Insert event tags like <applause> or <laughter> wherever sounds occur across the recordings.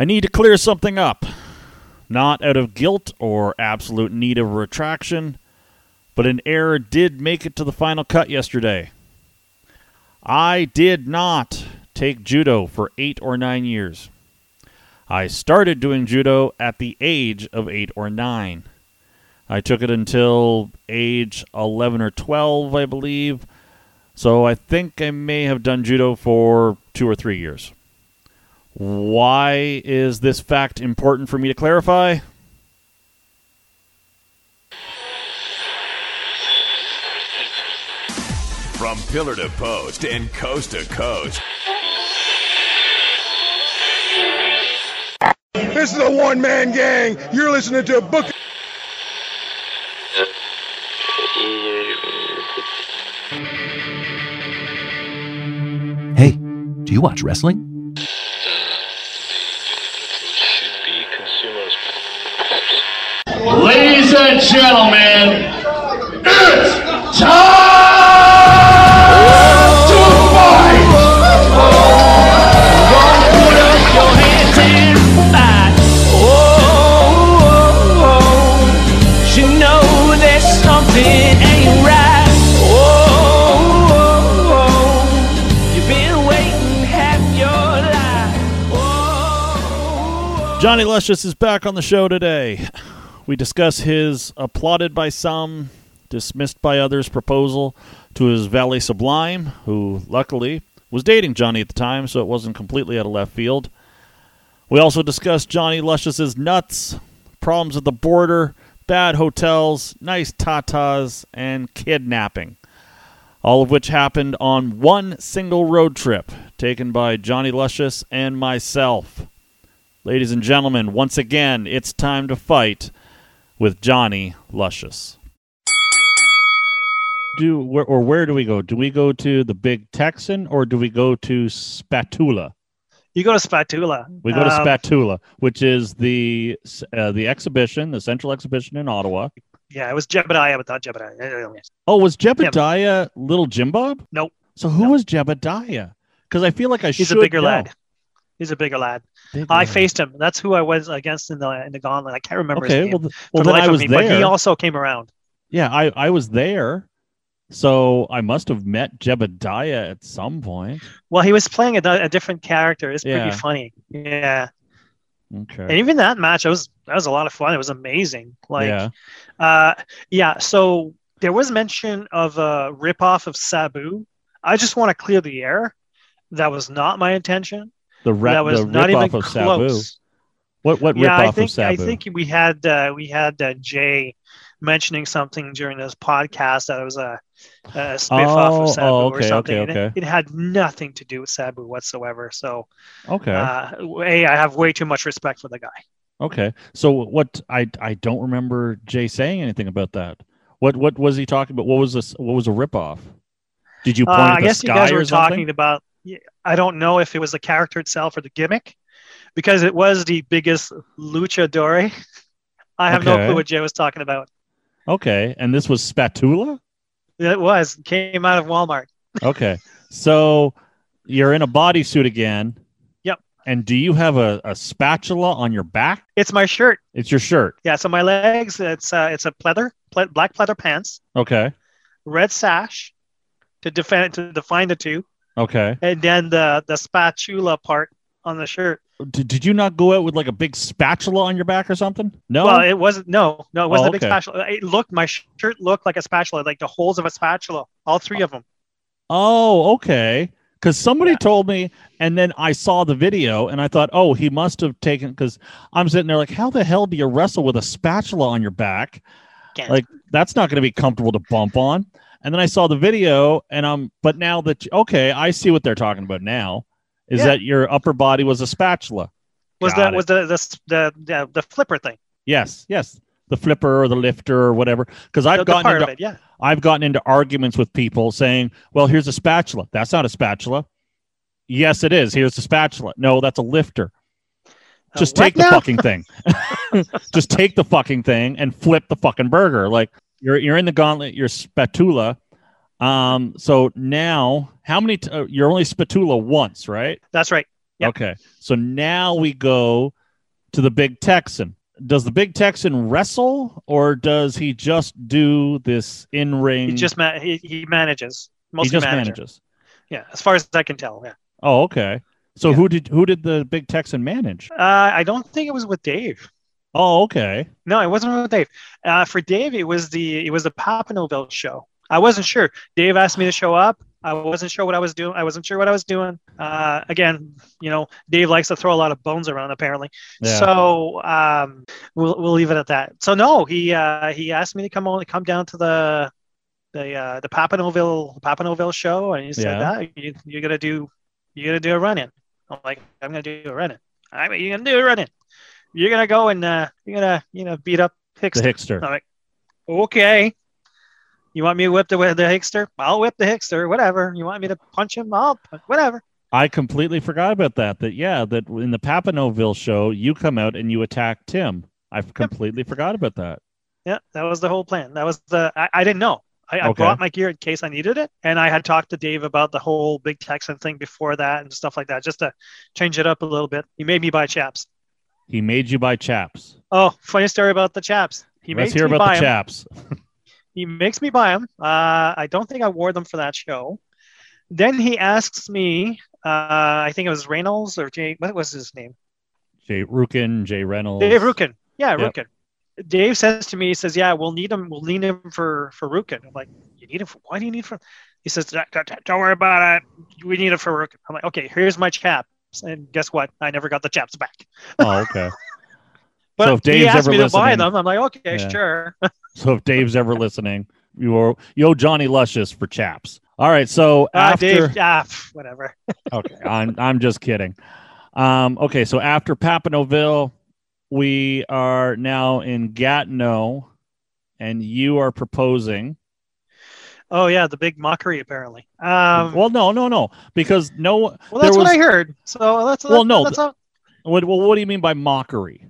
I need to clear something up. Not out of guilt or absolute need of retraction, but an error did make it to the final cut yesterday. I did not take judo for eight or nine years. I started doing judo at the age of eight or nine. I took it until age 11 or 12, I believe. So I think I may have done judo for two or three years. Why is this fact important for me to clarify? From pillar to post and coast to coast. This is a one man gang. You're listening to a book. Hey, do you watch wrestling? And gentlemen, it's time to fight! Put up your hands and fight. Oh, oh, oh. You know there's something ain't right. Oh. You've been waiting half your life. Oh, oh. Johnny Luscious is back on the show today. We discuss his applauded by some, dismissed by others proposal to his valet Sublime, who luckily was dating Johnny at the time, so it wasn't completely out of left field. We also discuss Johnny Luscious's nuts, problems at the border, bad hotels, nice tatas, and kidnapping. All of which happened on one single road trip taken by Johnny Luscious and myself. Ladies and gentlemen, once again, it's time to fight with Johnny Luscious. Do where, or where do we go? Do we go to the Big Texan or do we go to Spatula? You go to Spatula. We go to Um, Spatula, which is the uh, the exhibition, the central exhibition in Ottawa. Yeah, it was Jebediah, but not Jebediah. Oh, was Jebediah Little Jim Bob? Nope. So who was Jebediah? Because I feel like I He's should He's a bigger know. lad. He's a bigger lad. Bigger I faced him. That's who I was against in the in the gauntlet. I can't remember his Okay, name. well, th- for well the then I was me, there. But he also came around. Yeah, I, I was there. So I must have met Jebediah at some point. Well, he was playing a, a different character. It's pretty Yeah. funny. Yeah, Okay. and even that match, it was that was a lot of fun. It was amazing. Like, yeah. uh, yeah. So there was mention of a ripoff of Sabu. I just want to clear the air. That was not my intention. The, re- that was the not even of Sabu. close. What what yeah, I think of Sabu? I think we had uh, we had uh, Jay mentioning something during this podcast that it was a, a spiff off Oh, of Sabu oh, or something. okay, and it- It, had nothing to do with Sabu whatsoever. So, okay. uh, a I have way too much respect for the guy. okay. So what I I don't remember Jay saying anything about that. What what was he talking about? What was this what was a ripoff? Did you Uh, point at I guess you guys were talking about. I don't know if it was the character itself or the gimmick, because it was the biggest luchador. <laughs> I have no clue what Jay was talking about. Okay. And this was Spatula? It was came out of Walmart. <laughs> Okay. so you're in a bodysuit again. Yep. And do you have a, a spatula on your back? It's my shirt. It's your shirt. Yeah, so my legs, it's uh, it's a pleather, ple- black pleather pants, Okay. red sash to defend to define the two, Okay. and then the the spatula part on the shirt. Did, did you not go out with like a big spatula on your back or something? No. Well, it wasn't no, no, it wasn't Oh, a big okay. spatula. It looked my shirt looked like a spatula, like the holes of a spatula, all three of them. oh, okay. Because somebody Yeah. told me, and then I saw the video, and I thought, oh, he must have taken. Because I'm sitting there like, how the hell do you wrestle with a spatula on your back? Can't. Like that's not going to be comfortable to bump on. And then I saw the video, and I'm. But now that okay, I see what they're talking about now. Is Yeah. that your upper body was a spatula? was Got the it. was the the, the the the flipper thing? Yes, yes. The flipper or the lifter or whatever. Because I've The, the gotten part into it, yeah. I've gotten into arguments with people saying, "Well, here's a spatula. That's not a spatula." Yes, it is. Here's the spatula. No, that's a lifter. Uh, Just what take the now? fucking thing. <laughs> Just take the fucking thing and flip the fucking burger. Like you're you're in the gauntlet. You're spatula. Um. So now, how many? T- uh, you're only spatula once, right? That's right. Yep. Okay. So now we go to the Big Texan. Does the Big Texan wrestle or does he just do this in ring? He just ma- he, he manages. Mostly he just manager. manages. Yeah, as far as I can tell. Yeah. Oh, okay. So Yeah. who did who did the Big Texan manage? Uh, I don't think it was with Dave. Oh, okay. No, it wasn't with Dave. Uh, for Dave, it was the it was the Papineauville show. I wasn't sure. Dave asked me to show up. I wasn't sure what I was doing. I wasn't sure what I was doing. Uh, again, you know, Dave likes to throw a lot of bones around apparently. Yeah. So um, we'll we'll leave it at that. So no, he uh, he asked me to come on come down to the the uh, the Papineauville Papineauville show, and he said, Yeah. ah, you, "You're gonna do you're gonna do a run in." I'm like, "I'm gonna do a run in." I mean, you're gonna do a run in. You're gonna go and uh, you're gonna you know beat up Hicks. The Hickster. I'm like, okay. You want me to whip the the Hickster? I'll whip the Hickster. Whatever. You want me to punch him? I'll whatever. I completely forgot about that. That yeah, that in the Papineauville show, you come out and you attack Tim. I completely forgot about that. Yeah, that was the whole plan. That was the I, I didn't know. I, I brought my gear in case I needed it, and I had talked to Dave about the whole big Texan thing before that and stuff like that, just to change it up a little bit. He made me buy chaps. He made you buy chaps. Oh, funny story about the chaps. He Let's makes hear me about buy the chaps. <laughs> He makes me buy them. Uh, I don't think I wore them for that show. Then he asks me. Uh, I think it was Reynolds or Jay. What was his name? Jay Rukin, Jay Reynolds. Dave Rukin. Yeah, Yep. Rukin. Dave says to me, he says, "Yeah, we'll need him. We'll need him for for Rukin." I'm like, "You need him? For, why do you need for?" He says, "Don't worry about it. We need it for Rukin." I'm like, "Okay, here's my chaps." And guess what? I never got the chaps back. Oh, okay. <laughs> But So if he asked ever me to buy them. I'm like, "Okay, Yeah. sure." <laughs> so if Dave's ever listening, you you owe Johnny Luscious for chaps. All right. So Ah, after Dave, ah, whatever. <laughs> okay, I'm I'm just kidding. Um, okay, so after Papineauville, we are now in Gatineau, and you are proposing. Oh yeah, the big mockery apparently. Um, well, no, no, no, because no. well, that's what I heard. So that's Well, no, That's all, What, well, what do you mean by mockery?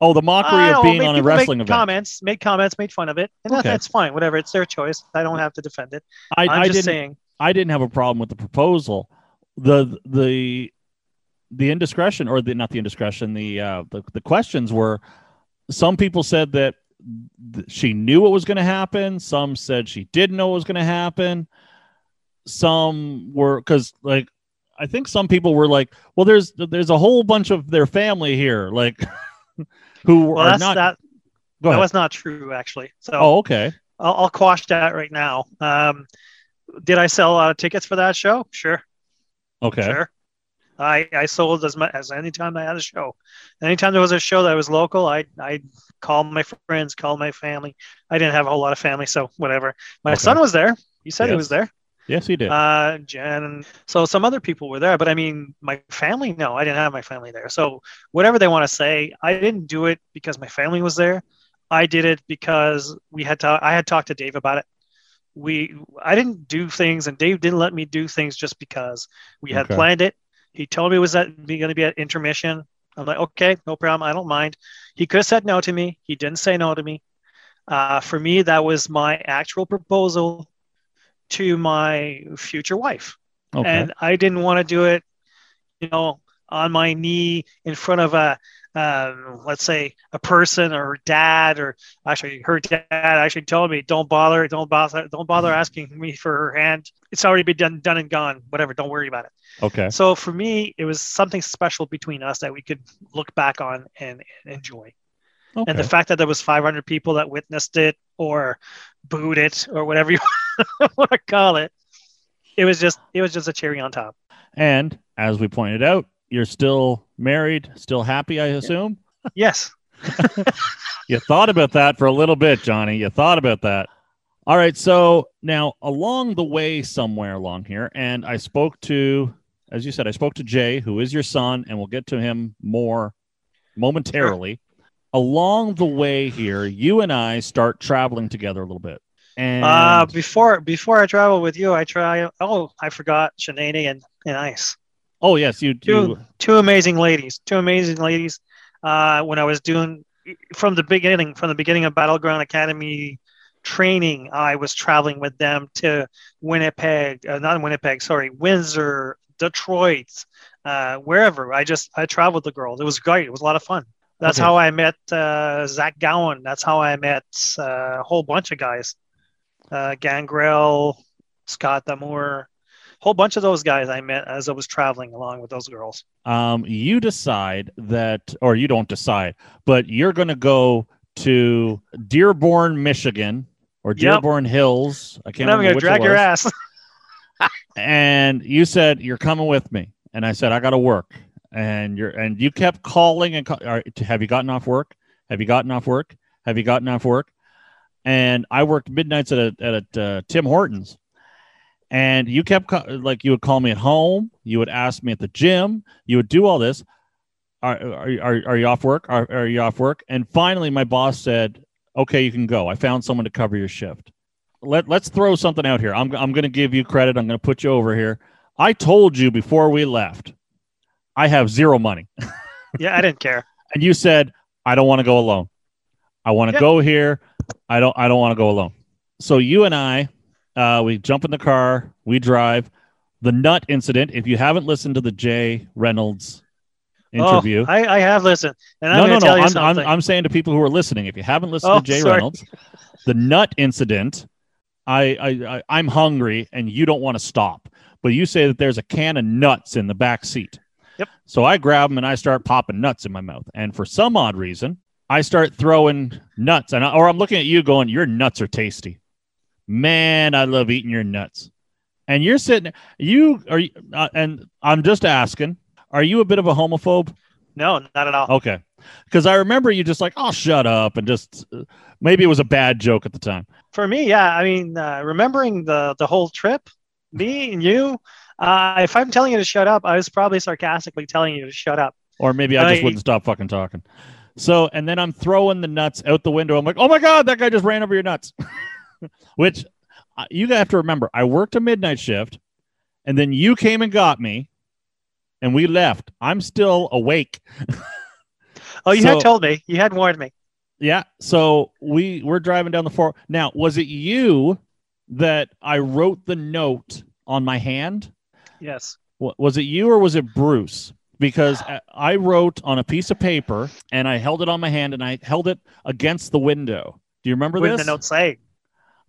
Oh, the mockery I of being on a wrestling make event. Comments, made comments, made fun of it, and that, that's fine. Whatever, it's their choice. I don't have to defend it. I, I'm I just didn't. saying. I didn't have a problem with the proposal. The the the indiscretion or the not the indiscretion, the uh the, the questions were some people said that th- she knew what was going to happen, some said she didn't know what was going to happen. Some were cuz like I think some people were like, well there's there's a whole bunch of their family here like <laughs> who Well, are that's not that. That was not true, actually. So Oh, okay. I'll, I'll quash that right now. Um, did I sell a lot of tickets for that show? Sure, Okay. sure. I, I sold as much as any time I had a show. Anytime there was a show that was local, I I call my friends, call my family. I didn't have a whole lot of family, so whatever. My Okay. son was there. He said he was there. Yes, he did. Uh, Jen, so some other people were there, but I mean, my family, no, I didn't have my family there. So whatever they want to say, I didn't do it because my family was there. I did it because we had to. I had talked to Dave about it. We, I didn't do things, and Dave didn't let me do things just because we had Okay. planned it. He told me it was that going to be at intermission. I'm like, okay, no problem. I don't mind. He could have said no to me. He didn't say no to me. Uh, for me, that was my actual proposal to my future wife. okay. And I didn't want to do it, you know, on my knee in front of a, um, let's say, a person or her dad, or actually her dad actually told me, don't bother, don't bother, don't bother asking me for her hand. It's already been done, done and gone. Whatever, don't worry about it. okay. So for me, it was something special between us that we could look back on and, and enjoy. Okay. And the fact that there was 500 people that witnessed it or booed it or whatever <laughs> you want to call it, it was just it was just a cherry on top. And as we pointed out, you're still married, still happy, I assume. Yes. <laughs> You thought about that for a little bit, Johnny. You thought about that. All right. So now, along the way, somewhere along here, and I spoke to, as you said, I spoke to Jay, who is your son, and we'll get to him more momentarily. Along the way here, you and I start traveling together a little bit. And Uh, before before I travel with you, I try. Oh, I forgot Shanae and, and Ice. Oh, yes, you Two do. two amazing ladies. Two amazing ladies. Uh, when I was doing from the beginning, from the beginning of Battleground Academy training, I was traveling with them to Winnipeg, uh, not Winnipeg, sorry, Windsor, Detroit, uh, wherever. I just I traveled with the girls. It was great. It was a lot of fun. That's Okay. how I met uh, Zach Gowen. That's how I met uh, a whole bunch of guys. Uh, Gangrel, Scott D'Amore, whole bunch of those guys I met as I was traveling along with those girls. um, you decide that, or you don't decide, but you're going to go to Dearborn, Michigan, or Yep. Dearborn Hills. I can't And I'm gonna drag your ass. <laughs> And you said you're coming with me, and I said I got to work. And you're and you kept calling and call, right, have you gotten off work? Have you gotten off work? Have you gotten off work? And I worked midnights at a, at a uh, Tim Hortons, and you kept like you would call me at home, you would ask me at the gym, you would do all this. Are are are, are you off work? Are, are you off work? And finally, my boss said, "Okay, you can go. I found someone to cover your shift." Let Let's throw something out here. I'm I'm going to give you credit. I'm going to put you over here. I told you before we left, I have zero money, <laughs> yeah, I didn't care. and you said I don't want to go alone. I want to Yep. go here. I don't. I don't want to go alone. So you and I, uh, we jump in the car. We drive. The nut incident. If you haven't listened to the Jay Reynolds interview, Oh, I, I have listened, and I'm no, no, no. I'm, I'm. I'm saying to people who are listening, if you haven't listened Oh, to Jay sorry. Reynolds, the nut incident, I, I, I, I'm hungry and you don't want to stop, but you say that there's a can of nuts in the back seat. Yep. So I grab them and I start popping nuts in my mouth. And for some odd reason, I start throwing nuts, and I, or I'm looking at you going, "Your nuts are tasty, man. I love eating your nuts." And you're sitting, you are, uh, and I'm just asking, are you a bit of a homophobe? no, not at all. Okay. Because I remember you just like, oh, shut up. And just uh, maybe it was a bad joke at the time. For me, yeah. I mean, uh, remembering the the whole trip, me and you. Uh, if I'm telling you to shut up, I was probably sarcastically telling you to shut up. Or maybe I just I- wouldn't stop fucking talking. So, and then I'm throwing the nuts out the window. I'm like, oh my God, that guy just ran over your nuts. <laughs> <laughs> Which uh, you have to remember, I worked a midnight shift and then you came and got me and we left. I'm still awake. <laughs> Oh, you So- had told me. You had warned me. Yeah. So we we're driving down the four. Now, was it you that I wrote the note on my hand? Yes. Wa- was it you or was it Bruce? Because I- wrote on a piece of paper and I held it on my hand and I held it against the window. Do you remember What did the note say?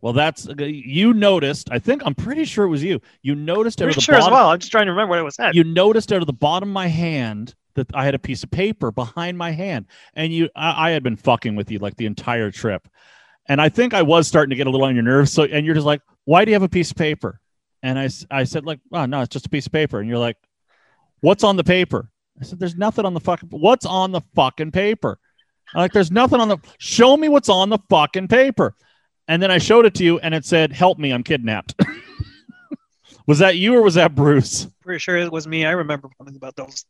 Well, that's uh, you noticed. I think I'm pretty sure it was you. You noticed out of Pretty the sure as well. I'm just trying to remember what it was said. You noticed out of the bottom of my hand that I had a piece of paper behind my hand, and you, I, I had been fucking with you like the entire trip, and I think I was starting to get a little on your nerves. So, and you're just like, "Why do you have a piece of paper?" And I, I said, "Like, oh no, it's just a piece of paper." And you're like, "What's on the paper?" I said, "There's nothing on the fucking. What's on the fucking paper?" I'm like, "There's nothing on the. Show me what's on the fucking paper." And then I showed it to you, and it said, "Help me, I'm kidnapped." <laughs> was that you or was that Bruce? Pretty sure it was me. I remember something about those.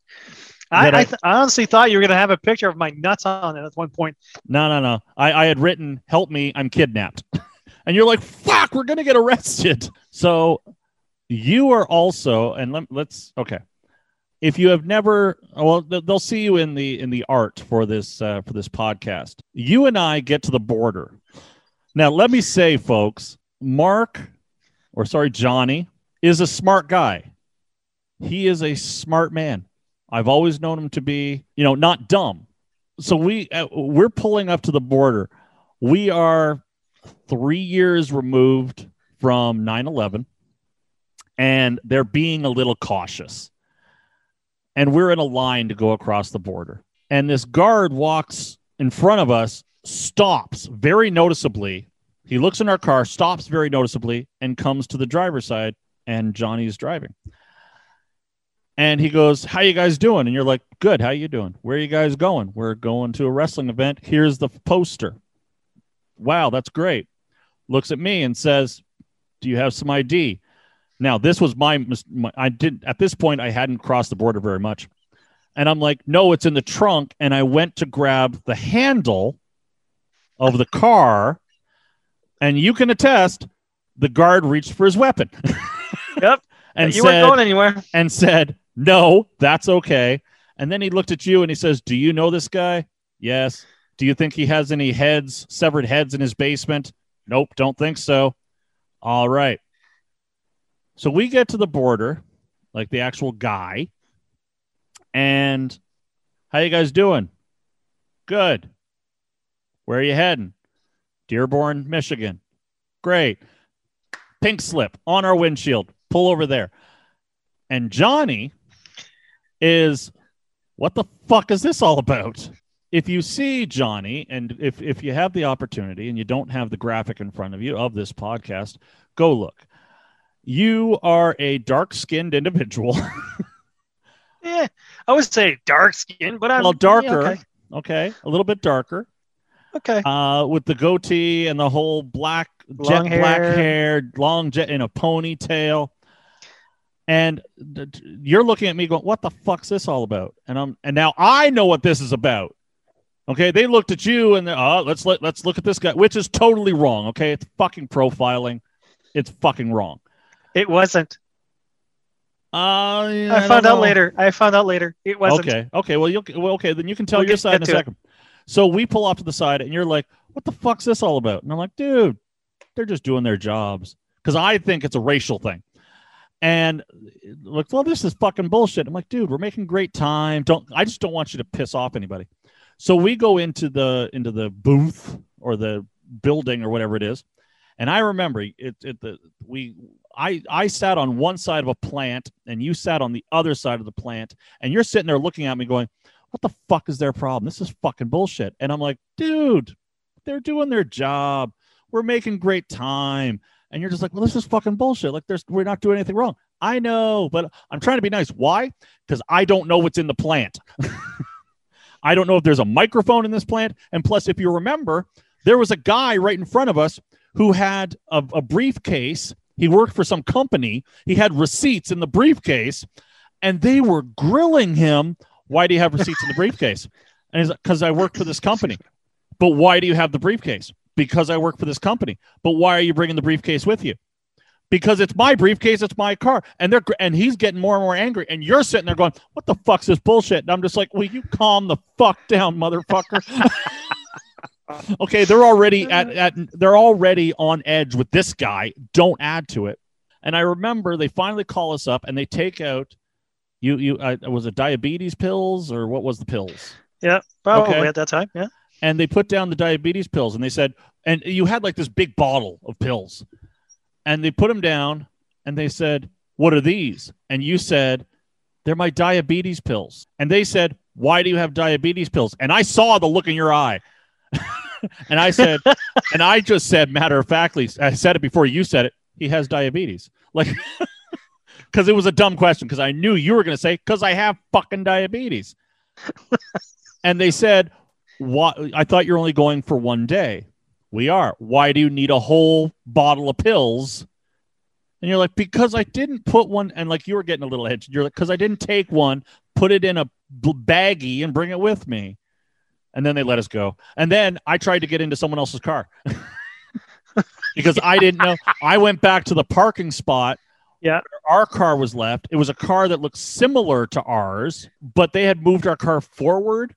I, I- th- I honestly thought you were going to have a picture of my nuts on it at one point. No, no, no. I, I had written, help me, I'm kidnapped. <laughs> and you're like, fuck, we're going to get arrested. So you are also, and let, let's, okay. If you have never, well, they'll see you in the in the art for this uh, for this podcast. You and I get to the border. Now, let me say, folks, Mark, or sorry, Johnny, is a smart guy. He is a smart man. I've always known him to be, you know, not dumb so we uh, we're pulling up to the border. We are three years removed from 9-11 and they're being a little cautious and we're in a line to go across the border and this guard walks in front of us stops very noticeably. He looks in our car stops very noticeably and comes to the driver's side and johnny's driving. And he goes how you guys doing? And you're like good how you doing? Where are you guys going? We're going to a wrestling event. Here's the poster. Wow that's great. Looks at me and says do you have some id now this was my, my i didn't at this point i hadn't crossed the border very much. And i'm like no it's in the trunk. And i went to grab the handle of the car and you can attest the guard reached for his weapon <laughs> Yep. and you said, weren't going anywhere. and said, No, that's okay. And then he looked at you and he says, Do you know this guy? Yes. Do you think he has any heads, severed heads in his basement? Nope, don't think so. All right. So we get to the border, like the actual guy, And how you guys doing? Good. Where are you heading? Dearborn, Michigan. Great. Pink slip on our windshield. Pull over there. And Johnny is what the fuck is this all about? If you see Johnny, and if, if you have the opportunity and you don't have the graphic in front of you of this podcast, go look. You are a dark skinned individual. Yeah, <laughs> I would say dark skin, but I'm well, darker. yeah, okay. okay. A little bit darker. Okay. uh, with the goatee and the whole black jet Long black hair. hair, long jet in a ponytail. And th- you're looking at me going, "What the fuck's this all about?" And I'm and now I know what this is about. Okay, they looked at you and they're, oh, let's let, let's look at this guy, which is totally wrong. Okay, it's fucking profiling. It's fucking wrong. It wasn't. Uh, yeah, I, don't found out later. I found out later. It wasn't. Okay. Okay. Well, you'll well, okay. Then you can tell We'll your side in a second. it. So we pull off to the side, and you're like, "What the fuck's this all about?" And I'm like, "Dude, they're just doing their jobs." Because I think it's a racial thing. And like, well, this is fucking bullshit. I'm like, dude, we're making great time. Don't I just don't want you to piss off anybody. So we go into the into the booth or the building or whatever it is. And I remember it, it the we I I sat on one side of a plant and you sat on the other side of the plant and you're sitting there looking at me going, "What the fuck is their problem? This is fucking bullshit." And I'm like, "Dude, they're doing their job. We're making great time." And you're just like, "Well, this is fucking bullshit. Like there's we're not doing anything wrong." I know, but I'm trying to be nice. Why? Cuz I don't know what's in the plant. <laughs> I don't know if there's a microphone in this plant. And plus, if you remember, there was a guy right in front of us who had a, a briefcase. He worked for some company. He had receipts in the briefcase, and they were grilling him. Why do you have receipts in the briefcase? And he's because I work for this company. But why do you have the briefcase? Because I work for this company. But why are you bringing the briefcase with you? Because it's my briefcase, it's my car, and they're and he's getting more and more angry, and you're sitting there going, "What the fuck's this bullshit?" And I'm just like, "Will you calm the fuck down, motherfucker?" <laughs> okay, they're already at, at they're already on edge with this guy. Don't add to it. And I remember they finally call us up and they take out you you uh, was it diabetes pills or what was the pills? Yeah, probably Okay. at that time. Yeah. And they put down the diabetes pills and they said and you had like this big bottle of pills. And they put them down and they said, "What are these?" And you said, "They're my diabetes pills." And they said, "Why do you have diabetes pills?" And I saw the look in your eye. <laughs> and I said, <laughs> and I just said matter of factly, I said it before you said it. He has diabetes, like, <laughs> because it was a dumb question. Because I knew you were going to say, "Because I have fucking diabetes." <laughs> and they said, "What? I thought you're only going for one day." We are. Why do you need a whole bottle of pills? And you're like, because I didn't put one, and like you were getting a little edge. You're like, because I didn't take one, put it in a baggie, and bring it with me. And then they let us go. And then I tried to get into someone else's car <laughs> because I didn't know. I went back to the parking spot. Yeah. Our car was left. It was a car that looked similar to ours, but they had moved our car forward.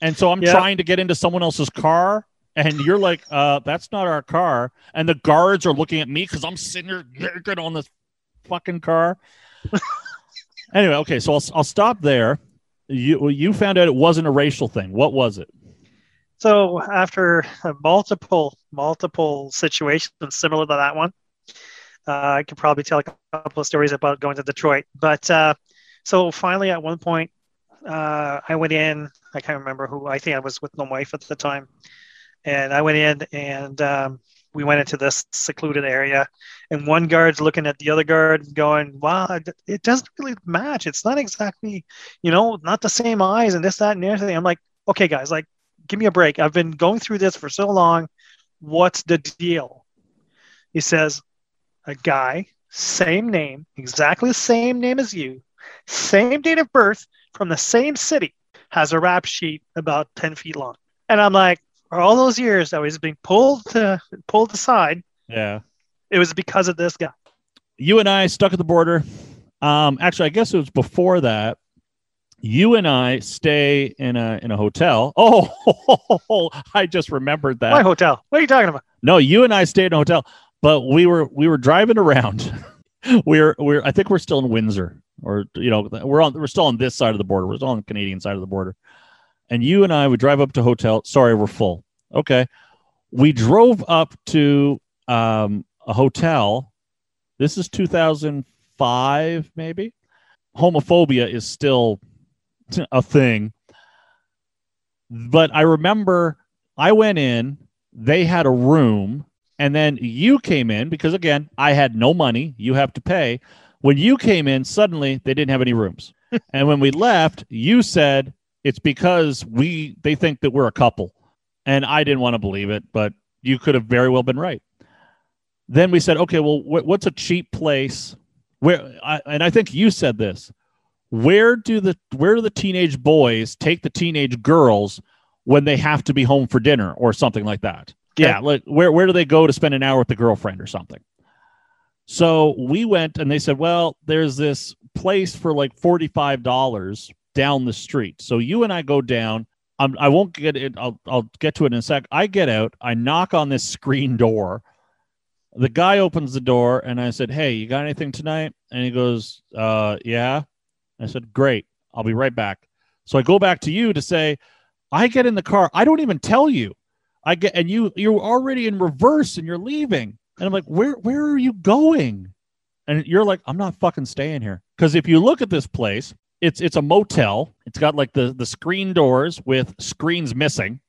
And so I'm Yeah. trying to get into someone else's car. And you're like, uh, that's not our car. And the guards are looking at me because I'm sitting there naked on this fucking car. <laughs> anyway, okay, so I'll, I'll stop there. You you found out it wasn't a racial thing. What was it? So after multiple multiple situations similar to that one, I could probably tell a couple of stories about going to Detroit. But uh, so finally, at one point, uh, I went in. I can't remember who. I think I was with my wife at the time, and I went in and um, we went into this secluded area. And one guard's looking at the other guard, going, "Wow, it doesn't really match. It's not exactly, you know, not the same eyes and this, that, and everything." I'm like, "Okay, guys, like." give me a break. I've been going through this for so long. What's the deal? He says, a guy, same name, exactly the same name as you, same date of birth from the same city, has a rap sheet about 10 feet long. And I'm like, for all those years that was being pulled to, pulled aside, Yeah. it was because of this guy. You and I stuck at the border. Um, actually, I guess it was before that. You and I stay in a in a hotel. <laughs> Oh, I just remembered that. My hotel. What are you talking about? No, you and I stayed in a hotel, but we were we were driving around. <laughs> we're we're I think we're still in Windsor. or you know, we're on we're still on this side of the border. We're still on the Canadian side of the border. And you and I would drive up to hotel. Sorry, we're full. Okay. We drove up to um, a hotel. This is 2005, maybe. Homophobia is still a thing. But I remember I went in, they had a room, and then you came in because, again, I had no money. You have to pay. When you came in, suddenly they didn't have any rooms. <laughs> and when we left, you said it's because we they think that we're a couple. And I didn't want to believe it, but you could have very well been right. Then we said, okay, well, wh- what's a cheap place where? I, and I think you said this. Where do the where do the teenage boys take the teenage girls when they have to be home for dinner or something like that? Yeah, like where where do they go to spend an hour with the girlfriend or something? So we went and they said, well, there's this place for like forty five dollars down the street. So you and I go down. I'm, I won't get it. I'll, I'll get to it in a sec. I get out. I knock on this screen door. The guy opens the door and I said, Hey, you got anything tonight? And he goes, uh, Yeah. I said, Great. I'll be right back. So I go back to you to say, I get in the car. I don't even tell you. I get, and you, you're already in reverse and you're leaving. And I'm like, Where, where are you going? And you're like, I'm not fucking staying here. Because if you look at this place, it's it's a motel. It's got like the the screen doors with screens missing,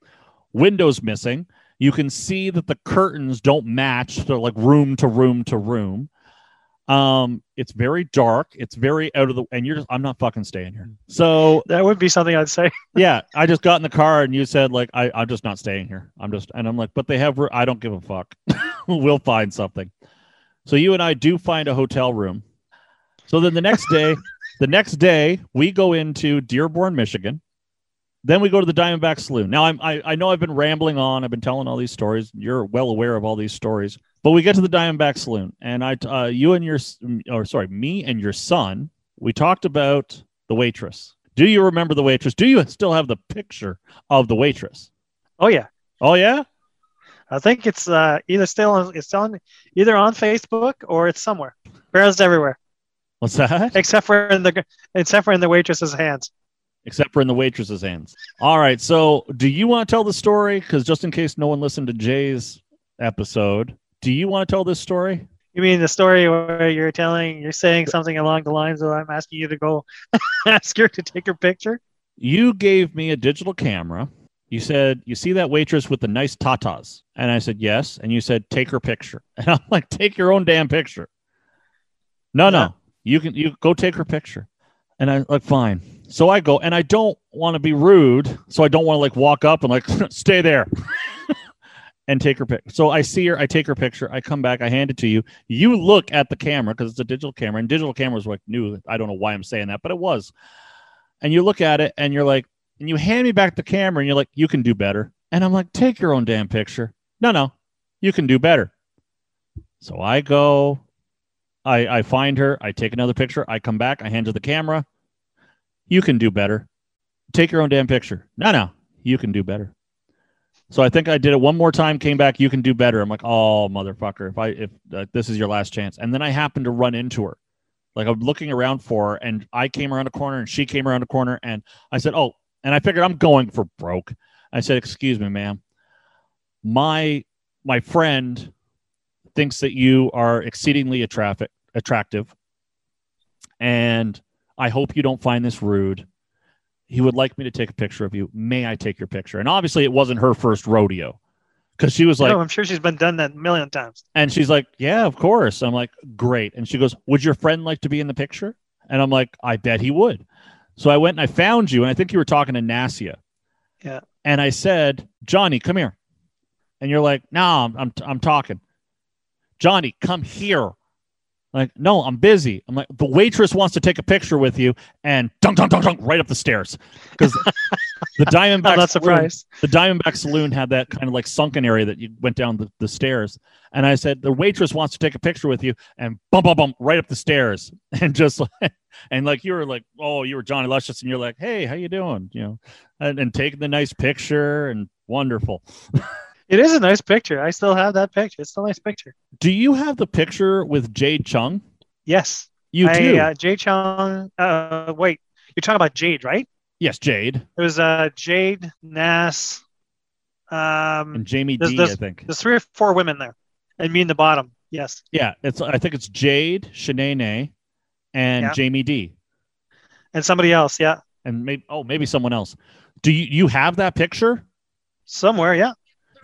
windows missing. You can see that the curtains don't match. They're like room to room to room. Um, it's very dark. It's very out of the. And you're just, I'm not fucking staying here. So That would be something I'd say. <laughs> yeah, I just got in the car and you said like I I'm just not staying here. I'm just and I'm like, but they have. I don't give a fuck. <laughs> we'll find something. So you and I do find a hotel room. So then the next day, the next day we go into Dearborn, Michigan. Then we go to the Diamondback Saloon. Now I'm, I I know I've been rambling on. I've been telling all these stories. You're well aware of all these stories. But we get to the Diamondback Saloon, and I uh, you and your, or sorry me and your son. We talked about the waitress. Do you remember the waitress? Do you still have the picture of the waitress? Oh yeah, Oh yeah. I think it's uh, either still on, it's on either on Facebook or it's somewhere. Apparently, everywhere What's that? except for in the except for in the waitress's hands. Except for in the waitress's hands. All right. So, do you want to tell the story? Because just in case no one listened to Jay's episode, do you want to tell this story? You mean the story where you're telling you're saying something along the lines of I'm asking you to go <laughs> ask her to take her picture? You gave me a digital camera. You said, You see that waitress with the nice tatas? And I said, Yes. And you said, Take her picture. <laughs> And I'm like, Take your own damn picture. No, Yeah. no. You can you go take her picture. And I like fine. So I go and I don't want to be rude. So I don't want to like walk up and like <laughs> stay there <laughs> and take her picture. So I see her, I take her picture, I come back, I hand it to you. You look at the camera because it's a digital camera, and digital cameras like new. I don't know why I'm saying that, but it was. And you look at it and you're like, and you hand me back the camera and you're like, you can do better. And I'm like, take your own damn picture. No, no, you can do better. So I go, I I find her, I take another picture, I come back, I hand her the camera. You can do better. Take your own damn picture. No, no, you can do better. So I think I did it one more time. Came back. You can do better. I'm like, oh motherfucker! If I if uh, this is your last chance, and then I happened to run into her. Like I'm looking around for her, and I came around a corner, and she came around a corner, and I said, oh, and I figured I'm going for broke. I said, excuse me, ma'am. My my friend thinks that you are exceedingly attractive, attractive, and I hope you don't find this rude he would like me to take a picture of you. May I take your picture? And obviously, it wasn't her first rodeo because she was like, oh, I'm sure she's been done that a million times. and she's like, yeah, of course. I'm like, great. And she goes, would your friend like to be in the picture? And I'm like, I bet he would. So I went and I found you, and I think you were talking to Nasia. Yeah. And I said, Johnny, come here. And you're like, no, I'm, I'm, I'm talking. Johnny, come here. Like, no, I'm busy. I'm like, the waitress wants to take a picture with you, and dunk, dunk, dunk, dunk, right up the stairs. Because the <laughs> Diamondback I'm not Saloon- the Diamondback Saloon had that kind of like sunken area that you went down the, the stairs. And I said, the waitress wants to take a picture with you and bump, bump, bump right up the stairs. <laughs> And just like, and like you were like, oh, you were Johnny Luscious and you're like, hey, how you doing? You know, and, and taking the nice picture and wonderful. <laughs> It is a nice picture. I still have that picture. It's a nice picture. Do you have the picture with Jade Chung? Yes. You I, too. Uh, Jade Chung. Uh, wait, you're talking about Jade, right? yes, Jade It was uh, Jade, Nass. Um, and Jamie there's- D. there's- I think. there's three or four women there, and me in the bottom. Yes. Yeah, it's. I think it's Jade, Shanae, and Yeah. Jamie D. And somebody else. Yeah. and maybe oh maybe someone else. Do you you have that picture? Somewhere. Yeah.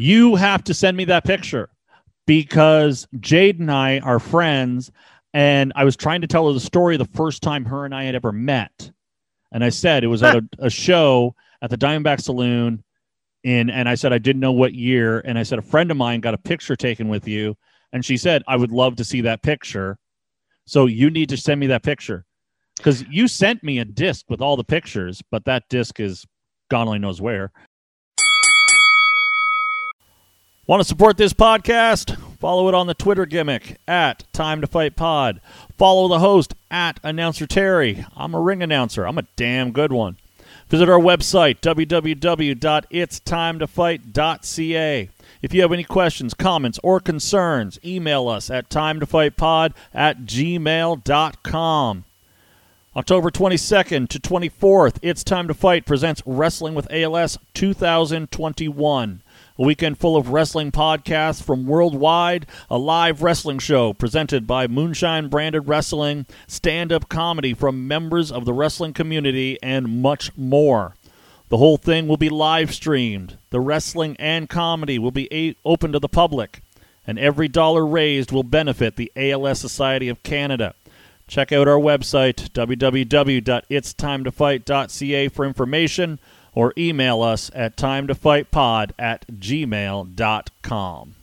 You have to send me that picture because Jade and I are friends, and I was trying to tell her the story the first time her and I had ever met, and I said it was at a, a show at the Diamondback Saloon, in and I said I didn't know what year, and I said a friend of mine got a picture taken with you, and she said I would love to see that picture, so you need to send me that picture. Because you sent me a disc with all the pictures, but that disc is God only knows where. Want to support this podcast? Follow it on the Twitter gimmick at Time to Fight Pod. Follow the host at Announcer Terry. I'm a ring announcer. I'm a damn good one. Visit our website, www.itstimeToFight.ca. If you have any questions, comments, or concerns, email us at timetofightpod at gmail.com. October 22nd to 24th, It's Time to Fight presents Wrestling with ALS 2021. A weekend full of wrestling podcasts from worldwide, a live wrestling show presented by Moonshine Branded Wrestling, stand up comedy from members of the wrestling community, and much more. The whole thing will be live streamed. The wrestling and comedy will be a- open to the public, and every dollar raised will benefit the ALS Society of Canada. Check out our website, www.itstimeToFight.ca for information, or email us at timetofightpod at gmail.com.